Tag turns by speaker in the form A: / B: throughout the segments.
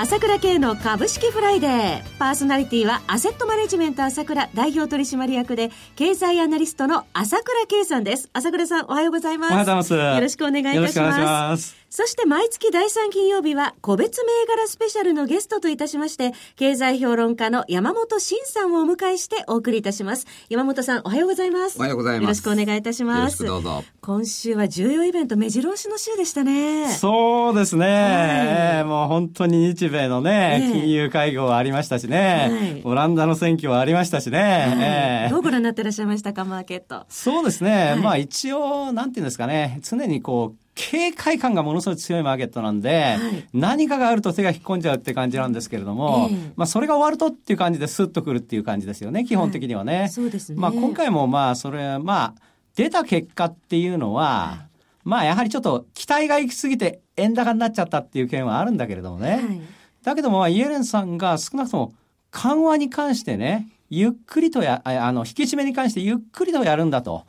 A: 朝倉慶の株式フライデー。パーソナリティはアセットマネジメント朝倉代表取締役で経済アナリストの朝倉慶さんです。朝倉さんおはようございます。
B: おはようございます。よ
A: ろしくお願いいたします。よろしくお願いします。そして毎月第3金曜日は個別銘柄スペシャルのゲストといたしまして、経済評論家の山本伸さんをお迎えしてお送りいたします。山本さんおはようございます。
C: おはようございます。
A: よろしくお願いいたします。
C: どうぞ。
A: 今週は重要イベント目白押しの週でしたね。
B: そうですね。はい、もう本当に日米のね、ね金融会合はありましたしね、はい、オランダの選挙はありましたしね。
A: どうご覧になってらっしゃいましたか、マーケット？
B: そうですね。まあ一応、なんていうんですかね、常にこう、警戒感がものすごい強いマーケットなんで、はい、何かがあると手が引っ込んじゃうって感じなんですけれども、えー、まあそれが終わるとっていう感じでスッとくるっていう感じですよね、基本的にはね。はい、
A: そうですね。
B: まあ今回もまあそれ、まあ出た結果っていうのは、はい、まあやはりちょっと期待が行き過ぎて円高になっちゃったっていう件はあるんだけれどもね。だけども、イエレンさんが少なくとも緩和に関してね、ゆっくりとや、あの、引き締めに関してゆっくりとやるんだと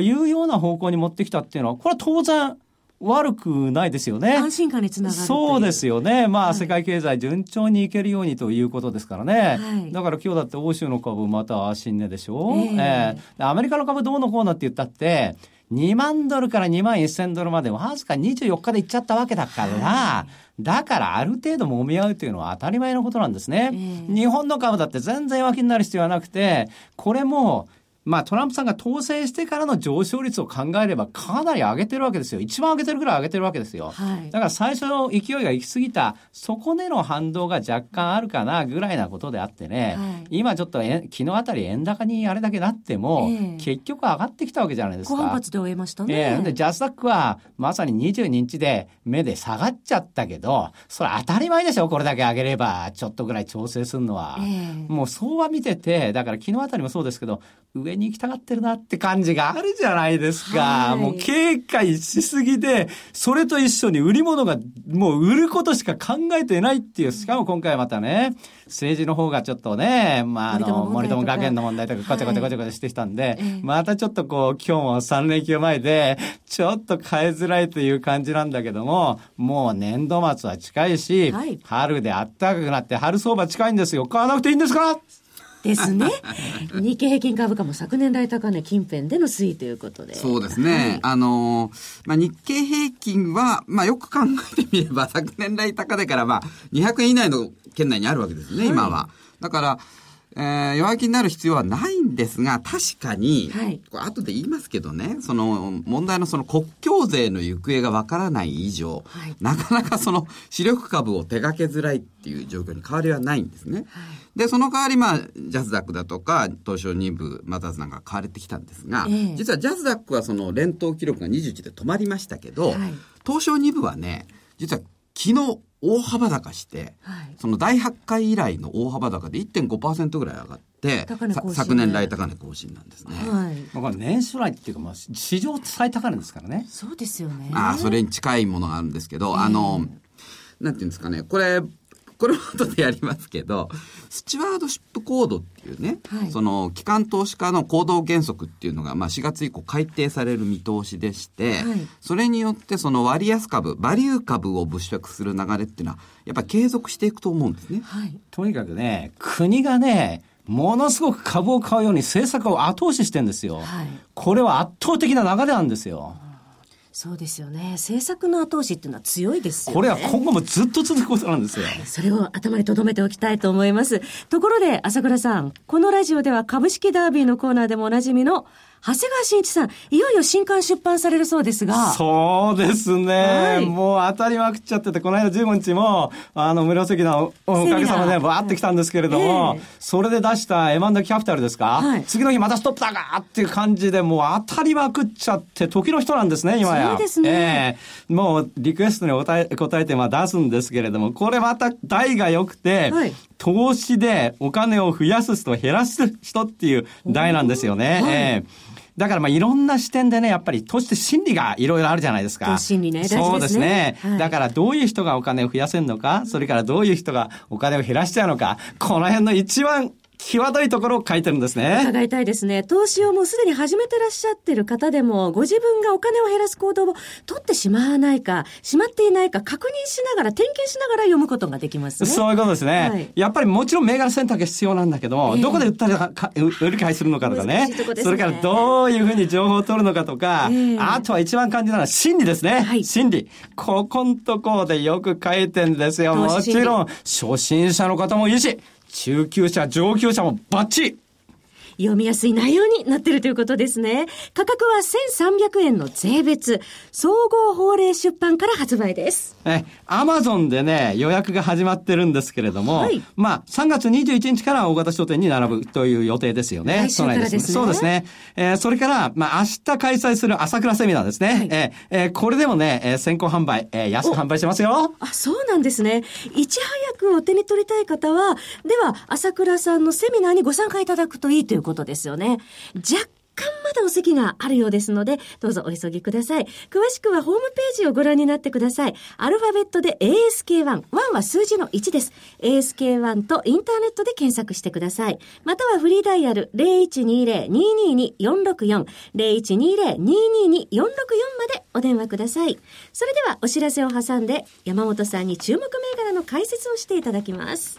B: いうような方向に持ってきたっていうのは、これは当然、悪くないですよね。
A: 安心感につながる
B: そうですよね。まあ、はい、世界経済順調にいけるようにということですからね。はい、だから今日だって欧州の株また新値でしょ、えー、えー、アメリカの株どうのこうのって言ったって、2万ドルから2万1000ドルまでわずか24日で行っちゃったわけだから、はい、だからある程度揉み合うというのは当たり前のことなんですね。えー、日本の株だって全然弱気になる必要はなくて、これもまあトランプさんが当選してからの上昇率を考えればかなり上げてるわけですよ。一番上げてるぐらい上げてるわけですよ。はい、だから最初の勢いが行き過ぎた、そこでの反動が若干あるかなぐらいなことであってね、はい、今ちょっと昨日あたり円高にあれだけなっても、えー、結局上がってきたわけじゃないですか。
A: 反発で終えましたね。え
B: ー、で、ジャスダックはまさに22日で目で下がっちゃったけど、それ当たり前でしょこれだけ上げれば、ちょっとぐらい調整するのは。えー、もう相場見てて、だから昨日あたりもそうですけど、上に行きたがってるなって感じがあるじゃないですか。はい、もう警戒しすぎで、それと一緒に売り物がもう売ることしか考えていないっていう、しかも今回またね、政治の方がちょっとね、まあ、あの、森友学園の問題とか、こちゃこちゃこちゃこちゃしてきたんで、はい、またちょっとこう、今日も3連休前で、ちょっと変えづらいという感じなんだけども、もう年度末は近いし、はい、春で暖かくなって、春相場近いんですよ。買わなくていいんですか？
A: ですね。日経平均株価も昨年来高値近辺での推移ということで。
C: そうですね。はい、あのまあ、日経平均は、まあ、よく考えてみれば、昨年来高値から、まあ、200円以内の圏内にあるわけですね、はい、今は。だから、えー、弱気になる必要はないんですが、確かに、はい、これ後で言いますけどね、その問題のその国境税の行方がわからない以上、はい、なかなかその主力株を手掛けづらいっていう状況に変わりはないんですね。はい、で、その代わりまあ、ジャズダックだとか、東証2部、またなんか買われてきたんですが、えー、実はジャズダックはその連投記録が21で止まりましたけど、東証2部はね、実は昨日大幅高して、はい、その第8回以来の大幅高で1.5%ぐらい上がって、昨年来高値更新なんですね。はい、
B: まあ、年初来っていうか、まあ、史上最高値ですからね。
A: そうですよね。
C: ああ、それに近いものがあるんですけど、えー、あの、なんていうんですかね、これ、これも後でやりますけど、スチュワードシップコードっていうね、はい、その機関投資家の行動原則っていうのが、まあ4月以降改定される見通しでして、はい、それによってその割安株、バリュー株を物色する流れっていうのは、やっぱり継続していくと思うんですね。
B: はい、とにかくね、国がね、ものすごく株を買うように政策を後押ししてんですよ。はい、これは圧倒的な流れなんですよ。
A: そうですよね。政策の後押しっていうのは強いですよね。
B: これは今後もずっと続くことなんですよ。
A: それを頭に留めておきたいと思います。ところで、朝倉さん、このラジオでは株式ダービーのコーナーでもおなじみの長谷川慎一さん、いよいよ新刊出版されるそうですが。
B: そうですね。はい、もう当たりまくっちゃってて、この間15日も、あの、無料席のおかげさまでバーってきたんですけれども、えー、それで出したエマンドキャピタルですか、はい、次の日またストップだがっていう感じで、もう当たりまくっちゃって、時の人なんですね、今や。
A: そうですね。
B: えー、もうリクエストに答え答えてまあ出すんですけれども、これまた題が良くて、はい、投資でお金を増やす人、減らす人っていう題なんですよね。はい、えーだからまあいろんな視点でね、やっぱり投資って心理がいろいろあるじゃないですか。
A: 心理ね、大事ですね。
B: そうですね。
A: はい
B: だからどういう人がお金を増やせるのか、それからどういう人がお金を減らしちゃうのか、この辺の一番際どいところを書いてるんですね。
A: 伺いたいですね。投資をもうすでに始めてらっしゃってる方でも、ご自分がお金を減らす行動を取ってしまわないか、しまっていないか確認しながら、点検しながら読むことができますね。
B: そういうことですね。
A: はい
B: やっぱりもちろん銘柄選択が必要なんだけども、
A: ええ
B: どこで売ったりかか売り買いするのかとかね
A: ね
B: それからどういうふうに情報を取るのかとか、
A: ええ
B: あとは一番肝心なのは心理ですね。
A: はい
B: 心理。ここんとこでよく書いてんですよ。もちろん、初心者の方もいいし、中級者、上級者もバッチリ。
A: 読みやすい内容になってるということですね。価格は1300円の税別、総合法令出版から発売です。
B: え、アマゾンでね、予約が始まってるんですけれども、
A: はい
B: まあ、3月21日から大型書店に並ぶという予定ですよね。
A: 来週からですね
B: そうですね。えーそれから、まあ、明日開催する朝倉セミナーですね。えーえーこれでもね、えー先行販売、えー安く販売してますよ。
A: あ、そうなんですね。いち早くお手に取りたい方は、では、朝倉さんのセミナーにご参加いただくといいということですよね。若干まだお席があるようですので、どうぞお急ぎください。詳しくはホームページをご覧になってください。アルファベットで ASK1。1は数字の1です。ASK1 とインターネットで検索してください。またはフリーダイヤル0120-222-464。0120-222-464までお電話ください。それではお知らせを挟んで、山本さんに注目銘柄の解説をしていただきます。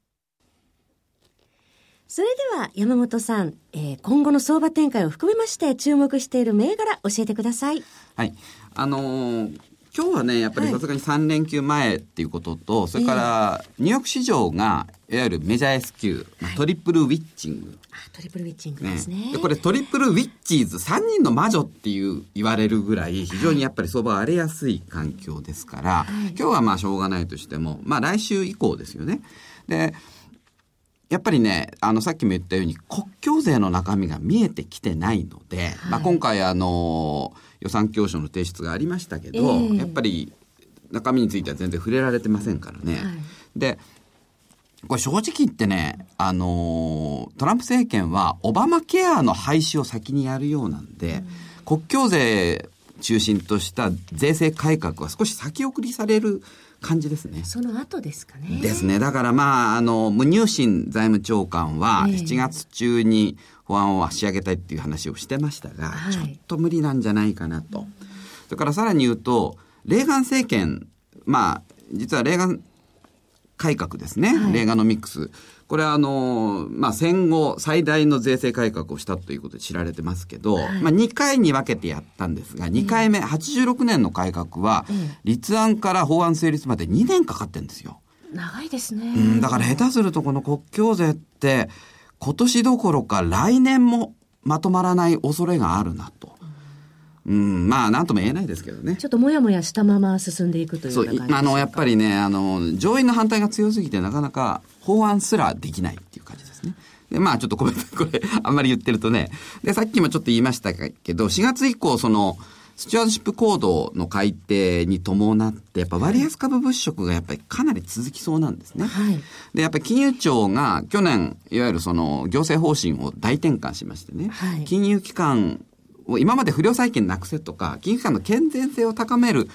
A: それでは山本さん、えー今後の相場展開を含めまして注目している銘柄教えてください。
C: はい。あのー今日はね、やっぱりさすがに3連休前っていうことと、それから、ニューヨーク市場が、いわゆるメジャー S q トリプルウィッチング。
A: あトリプルウィッチング
C: ね
A: ですね。
C: でこれトリプルウィッチーズ3人の魔女っていう言われるぐらい非常にやっぱり相場が荒れやすい環境ですから、今日はまあしょうがないとしてもまあ来週以降ですよねでやっぱりねあのさっきも言ったように国境税の中身が見えてきてないので、まあ、今回あの予算教書の提出がありましたけど、
A: ええ。
C: やっぱり中身については全然触れられてませんからね。
A: はい。
C: でこれ正直言ってね、あのートランプ政権はオバマケアの廃止を先にやるようなんで、国境税中心とした税制改革は少し先送りされる感じですね。
A: その後ですかね。
C: ですね。だからまあ、あの、ムニューシン財務長官は
A: ええ
C: 7月中に法案を仕上げたいっていう話をしてましたが、
A: はい
C: ちょっと無理なんじゃないかなと。それからさらに言うと、レーガン政権、まあ、実はレーガン改革ですね。
A: はい
C: レーガノミックス。これはあの、まあ、戦後最大の税制改革をしたということで知られてますけど、まあ、2回に分けてやったんですが、2回目、86年の改革は、立案から法案成立まで2年かかってるんですよ。
A: 長いですね。
C: うん、だから下手するとこの国境税って今年どころか来年もまとまらない恐れがあるなと。うん、まあなんとも言えないですけどね。
A: ちょっともやもやしたまま進んでいくというよ
C: そうあの、やっぱりね、あの、上院の反対が強すぎてなかなか法案すらできないっていう感じですね。で、まあちょっとごめんなさい。これ、あんまり言ってるとね。で、さっきもちょっと言いましたけど、4月以降、その、スチュワードシップコードの改定に伴って、やっぱ割安株物色がやっぱりかなり続きそうなんですね。
A: はい。
C: で、やっぱり金融庁が去年、いわゆるその行政方針を大転換しましてね、
A: はい
C: 金融機関を今まで不良債権なくせとか、金融機関の健全性を高める、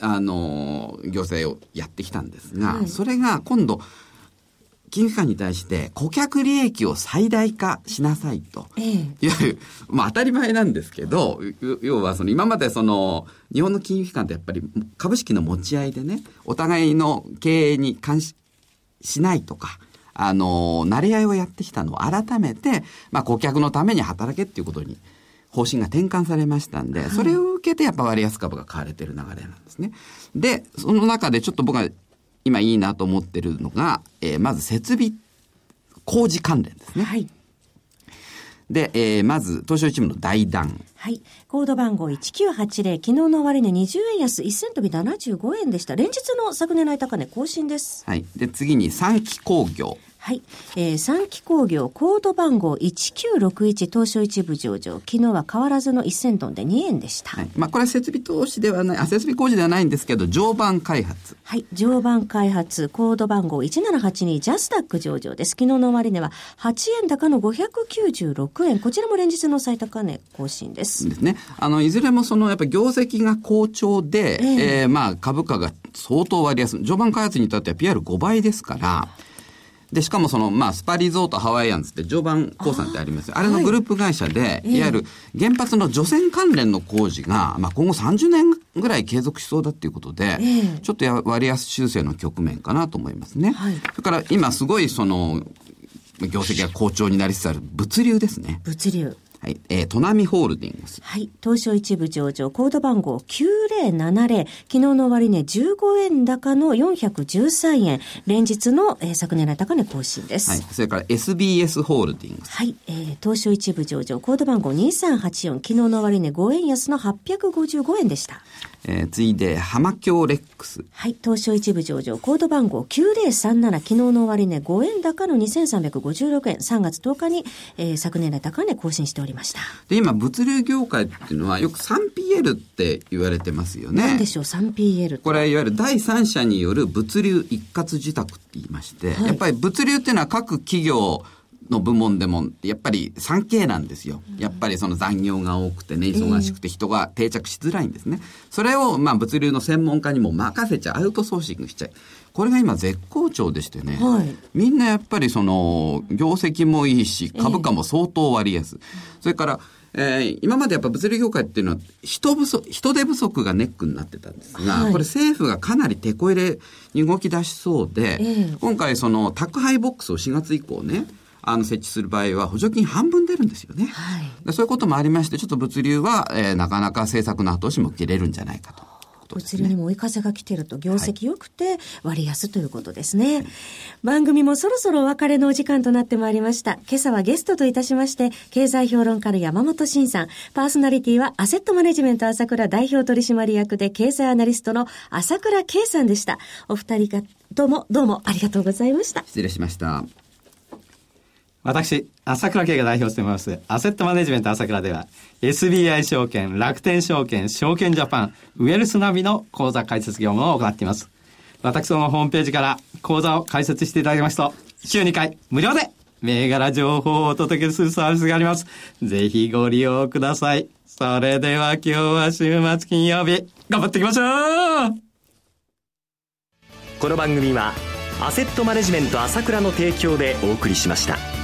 C: あの、行政をやってきたんですが、
A: はい
C: それが今度、金融機関に対して顧客利益を最大化しなさいと。
A: ええ。
C: いわゆる、まあ当たり前なんですけど、要要はその今までその、日本の金融機関ってやっぱり株式の持ち合いでね、お互いの経営に監視しないとか、あの、慣れ合いをやってきたのを改めて、まあ顧客のために働けっていうことに方針が転換されましたんで、それを受けてやっぱ割安株が買われてる流れなんですね。で、その中でちょっと僕が今いいなと思ってるのが、えー、まず設備工事関連ですね。はい。で、えー、まず、東証一部の大団。
A: はい。コード番号1980、昨日の終値20円安、1セント日75円でした。連日の昨年来高値更新です。
C: はい。で、次に三期工業。
A: はい。えー、三期工業コード番号1961東証一部上場。昨日は変わらずの1銭トンで2円でした。
C: はい。まあ、これは設備投資ではない、あ、設備工事ではないんですけど、常磐開発。
A: はい。常磐開発コード番号1782ジャスタック上場です。昨日の終値は8円高の596円。こちらも連日の最高値更新です。
C: ですね。あの、いずれもその、やっぱり業績が好調で、えー、えー、まあ、株価が相当割安。常磐開発に至っては PR5 倍ですから、で、しかもその、まあ、スパリゾートハワイアンズって常磐鉱産ってありますよ。あれのグループ会社で、はい、いわゆる原発の除染関連の工事が、まあ、今後30年ぐらい継続しそうだっていうことで、えー、ちょっと割安修正の局面かなと思いますね。はい、それから今すごいその、業績が好調になりつつある物流ですね。
A: 物流。
C: はい。えー、トナミホールディングス。
A: はい。東証一部上場、コード番号9070。昨日の終値15円高の413円。連日の、えー、昨年の高値更新です。
C: はい。それから SBS ホールディングス。
A: はい。えー、東証一部上場、コード番号2384。昨日の終値5円安の855円でした。
C: えー、次いで、浜京レックス。
A: はい。東証一部上場、コード番号9037。昨日の終値5円高の2356円。3月10日に、えー、昨年来高値更新しておりました。
C: で、今、物流業界っていうのは、よく 3PL って言われてますよね。
A: 何でしょう、3PL
C: これ、いわゆる第三者による物流一括受託って言いまして、はい、やっぱり物流っていうのは各企業、の部門でも、やっぱり 3K なんですよ。やっぱりその残業が多くてね、忙しくて人が定着しづらいんですね。それを、まあ物流の専門家にも任せちゃう、アウトソーシングしちゃう。これが今絶好調でしてね、はい、みんなやっぱりその、業績もいいし、株価も相当割安。それから、えー、今までやっぱ物流業界っていうのは人不足、人手不足がネックになってたんですが、はい、これ政府がかなり手こ入れに動き出しそうで、えー、今回その宅配ボックスを4月以降ね、あの、設置する場合は補助金半分出るんですよね。はい、そういうこともありまして、ちょっと物流は、えー、なかなか政策の後押しも切れるんじゃないかと。
A: 物流にも追い風が来てると、業績良くて割安ということですね、はい、番組もそろそろお別れのお時間となってまいりました。今朝はゲストといたしまして、経済評論家の山本慎さん、パーソナリティはアセットマネジメント朝倉代表取締役で経済アナリストの朝倉圭さんでした。お二人が、どうも、どうもありがとうございました。
C: 失礼しました。
B: 私、朝倉慶が代表しています、アセットマネジメント朝倉では、SBI 証券、楽天証券、証券ジャパン、ウェルスナビの口座開設業務を行っています。私のホームページから口座を開設していただきますと、週2回無料で銘柄情報をお届けするサービスがあります。ぜひご利用ください。それでは今日は週末金曜日、頑張っていきましょう
D: この番組は、アセットマネジメント朝倉の提供でお送りしました。